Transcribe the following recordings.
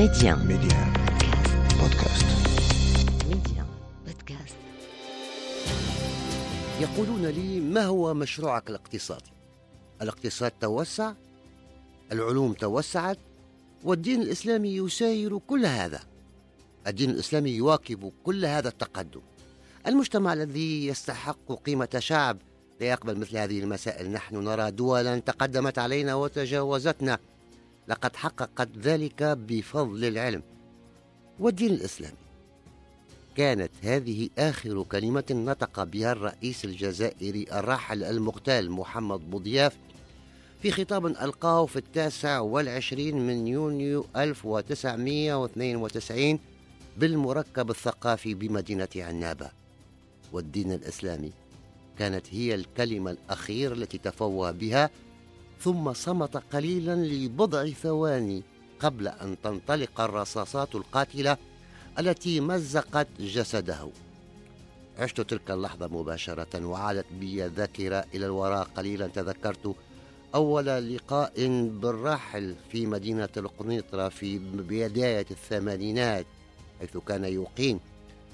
Média. Média. Podcast. Média. Podcast. يقولون لي ما هو مشروعك الاقتصادي الاقتصاد توسع العلوم توسعت والدين الإسلامي يساير كل هذا الدين الإسلامي يواكب كل هذا التقدم المجتمع الذي يستحق قيمة شعب لا يقبل مثل هذه المسائل نحن نرى دولا تقدمت علينا وتجاوزتنا لقد حققت ذلك بفضل العلم والدين الإسلامي. كانت هذه آخر كلمة نطق بها الرئيس الجزائري الراحل المغتال محمد بوضياف في خطاب ألقاه في التاسع والعشرين من يونيو 1992 بالمركب الثقافي بمدينة عنابة. والدين الإسلامي كانت هي الكلمة الأخيرة التي تفوه بها ثم صمت قليلا لبضع ثواني قبل أن تنطلق الرصاصات القاتلة التي مزقت جسده. عشت تلك اللحظة مباشرة وعادت بي الذاكرة إلى الوراء قليلا تذكرت أول لقاء بالراحل في مدينة القنيطرة في بداية الثمانينات حيث كان يقيم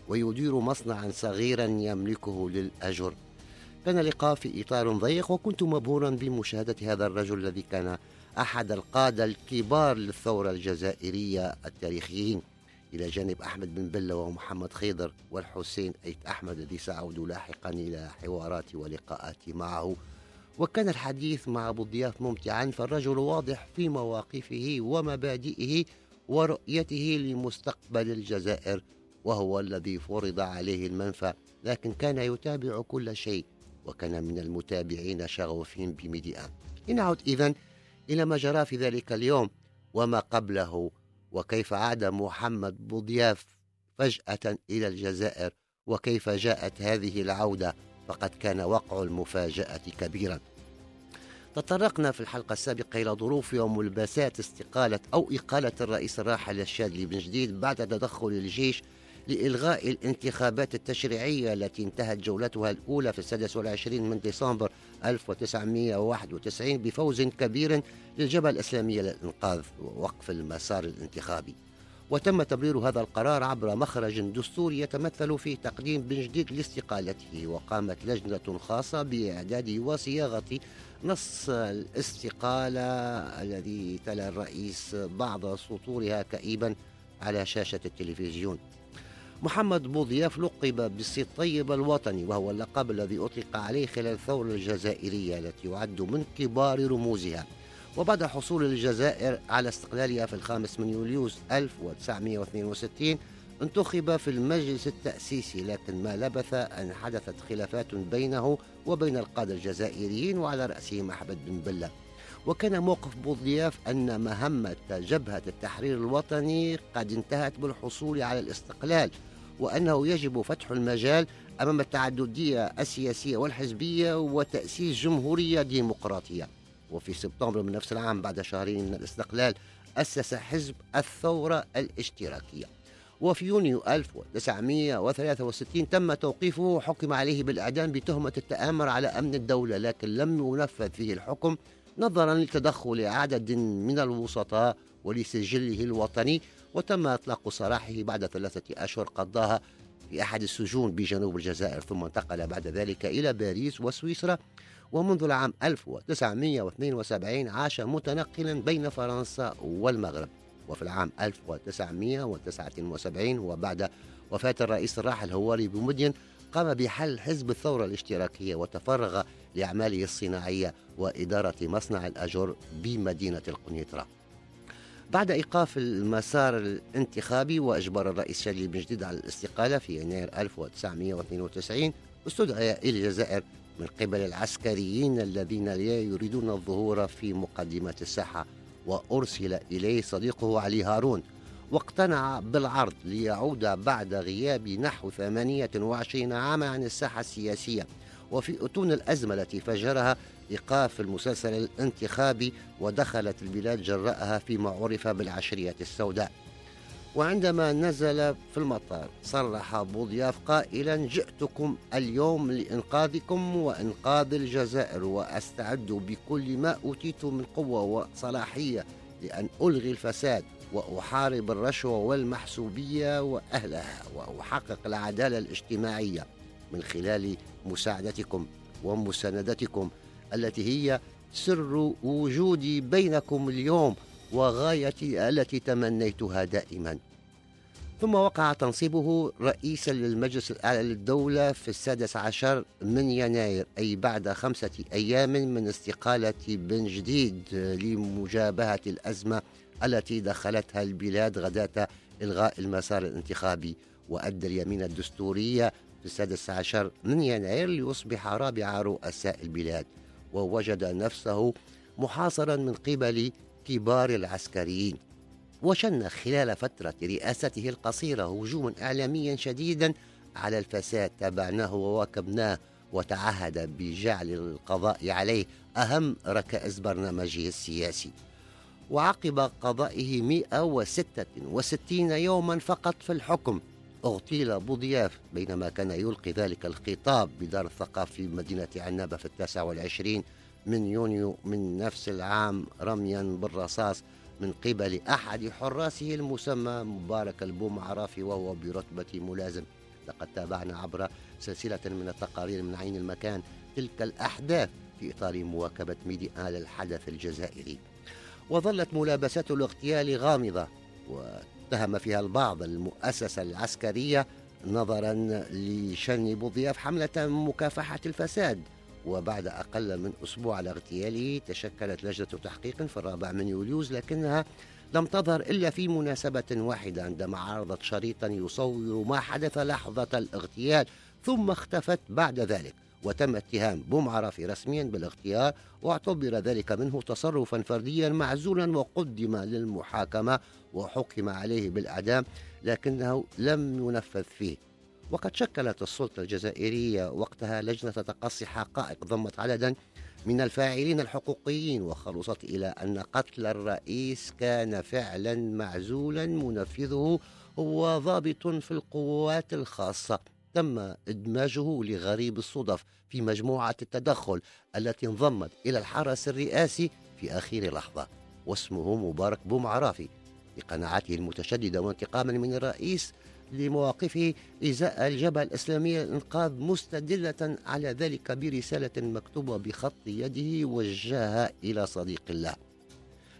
ويدير مصنعا صغيرا يملكه للأجر. كان لقاء في إطار ضيق وكنت مبهورا بمشاهدة هذا الرجل الذي كان أحد القادة الكبار للثورة الجزائرية التاريخيين. إلى جانب أحمد بن بلة ومحمد خيضر والحسين أيت أحمد الذي سأعود لاحقا إلى حواراتي ولقاءاتي معه. وكان الحديث مع أبو ضياف ممتعا فالرجل واضح في مواقفه ومبادئه ورؤيته لمستقبل الجزائر وهو الذي فرض عليه المنفى. لكن كان يتابع كل شيء وكان من المتابعين شغوفين بميديا. لنعد إذن إلى ما جرى في ذلك اليوم وما قبله وكيف عاد محمد بوضياف فجأة إلى الجزائر وكيف جاءت هذه العودة فقد كان وقع المفاجأة كبيرا. تطرقنا في الحلقة السابقة إلى ظروف وملبسات استقالة أو إقالة الرئيس الراحل الشاذلي بن جديد بعد تدخل الجيش لإلغاء الانتخابات التشريعية التي انتهت جولتها الأولى في السادس والعشرين من ديسمبر 1991 بفوز كبير للجبهة الإسلامية للإنقاذ ووقف المسار الانتخابي. وتم تبرير هذا القرار عبر مخرج دستوري يتمثل في تقديم بن جديد لاستقالته وقامت لجنة خاصة بإعداد وصياغة نص الاستقالة الذي تلا الرئيس بعض سطورها كئيبا على شاشة التلفزيون. محمد بوضياف لقب بالطيب الوطني وهو اللقب الذي أطلق عليه خلال الثورة الجزائرية التي يعد من كبار رموزها. وبعد حصول الجزائر على استقلالها في الخامس من يوليوز 1962 انتخب في المجلس التأسيسي لكن ما لبث أن حدثت خلافات بينه وبين القادة الجزائريين وعلى رأسهم أحمد بن بلة. وكان موقف بوضياف أن مهمة جبهة التحرير الوطني قد انتهت بالحصول على الاستقلال وأنه يجب فتح المجال أمام التعددية السياسية والحزبية وتأسيس جمهورية ديمقراطية. وفي سبتمبر من نفس العام بعد شهرين من الاستقلال أسس حزب الثورة الاشتراكية. وفي يونيو 1963 تم توقيفه وحكم عليه بالإعدام بتهمة التآمر على أمن الدولة لكن لم ينفذ فيه الحكم نظرا لتدخل عدد من الوسطاء ولسجله الوطني وتم إطلاق سراحه بعد ثلاثة أشهر قضاها في أحد السجون بجنوب الجزائر ثم انتقل بعد ذلك إلى باريس وسويسرا. ومنذ العام 1972 عاش متنقلا بين فرنسا والمغرب. وفي العام 1979 وبعد وفاة الرئيس الراحل هواري بومدين قام بحل حزب الثورة الاشتراكية وتفرغ لأعماله الصناعية وإدارة مصنع الأجر بمدينة القنيطرة. بعد إيقاف المسار الانتخابي وإجبار الرئيس شادلي بن جديد على الاستقالة في يناير 1992 استدعي إلى الجزائر من قبل العسكريين الذين لا يريدون الظهور في مقدمة الساحة وأرسل إليه صديقه علي هارون. واقتنع بالعرض ليعود بعد غياب نحو 28 عاما عن الساحة السياسية وفي أتون الأزمة التي فجرها إيقاف المسلسل الانتخابي ودخلت البلاد جراءها فيما عرف بالعشرية السوداء. وعندما نزل في المطار صرح بوضياف قائلا جئتكم اليوم لإنقاذكم وإنقاذ الجزائر وأستعد بكل ما أوتيت من قوة وصلاحية لأن ألغي الفساد وأحارب الرشوة والمحسوبية وأهلها وأحقق العدالة الاجتماعية من خلال مساعدتكم ومساندتكم التي هي سر وجودي بينكم اليوم وغايتي التي تمنيتها دائما. ثم وقع تنصيبه رئيسا للمجلس الأعلى للدولة في السادس عشر من يناير أي بعد خمسة أيام من استقالة بن جديد لمجابهة الأزمة التي دخلتها البلاد غداة إلغاء المسار الانتخابي. وأدى اليمين الدستورية في السادس عشر من يناير ليصبح رابع رؤساء البلاد. ووجد نفسه محاصرا من قبل كبار العسكريين. وشن خلال فترة رئاسته القصيرة هجوما إعلاميا شديدا على الفساد. تابعناه وواكبناه وتعهد بجعل القضاء عليه أهم ركائز برنامجه السياسي. وعقب قضائه 166 يوما فقط في الحكم. اغتيل بوضياف بينما كان يلقي ذلك الخطاب بدار الثقافة في مدينة عنابة في التاسع والعشرين من يونيو من نفس العام رميا بالرصاص من قبل أحد حراسه المسمى مبارك البومعرافي وهو برتبة ملازم. لقد تابعنا عبر سلسلة من التقارير من عين المكان تلك الأحداث في إطار مواكبة ميديا للحدث الجزائري. وظلت ملابسات الاغتيال غامضة واتهم فيها البعض المؤسسة العسكرية نظرا لشن بوضياف حملة مكافحة الفساد. وبعد أقل من أسبوع على اغتياله تشكلت لجنة تحقيق في الرابع من يوليوز لكنها لم تظهر إلا في مناسبة واحدة عندما عرضت شريطا يصور ما حدث لحظة الاغتيال ثم اختفت بعد ذلك. وتم اتهام بومعرافي رسميا بالاغتيال واعتبر ذلك منه تصرفا فرديا معزولا وقدم للمحاكمة وحكم عليه بالإعدام لكنه لم ينفذ فيه. وقد شكلت السلطة الجزائرية وقتها لجنة تقصي حقائق ضمت عددا من الفاعلين الحقوقيين وخلصت إلى أن قتل الرئيس كان فعلا معزولا منفذه هو ضابط في القوات الخاصة. تم إدماجه لغريب الصدف في مجموعة التدخل التي انضمت إلى الحرس الرئاسي في آخر لحظة واسمه مبارك بومعرافي لقناعته المتشددة وانتقاما من الرئيس لمواقفه إزاء الجبهة الإسلامية للإنقاذ مستدلة على ذلك برسالة مكتوبة بخط يده وجهها إلى صديق الله.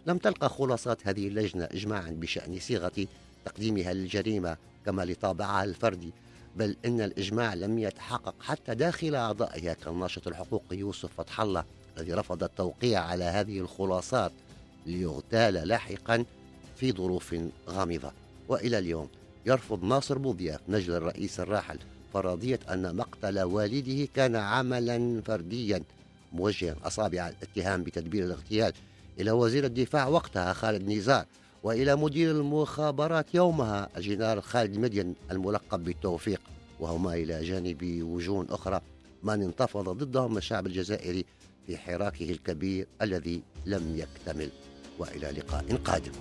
لم تلقى خلاصات هذه اللجنة إجماعا بشأن صيغة تقديمها للجريمة كما لطابعها الفردي بل إن الإجماع لم يتحقق حتى داخل أعضائها كالناشط الحقوقي يوسف فتح الله الذي رفض التوقيع على هذه الخلاصات ليغتال لاحقا في ظروف غامضة. وإلى اليوم يرفض ناصر بوضياف نجل الرئيس الراحل فرضية أن مقتل والده كان عملا فرديا موجها أصابع الاتهام بتدبير الاغتيال إلى وزير الدفاع وقتها خالد نزار. وإلى مدير المخابرات يومها الجنرال خالد مدين الملقب بالتوفيق وهما إلى جانب وجوه أخرى من انتفض ضدهم الشعب الجزائري في حراكه الكبير الذي لم يكتمل. وإلى لقاء قادم.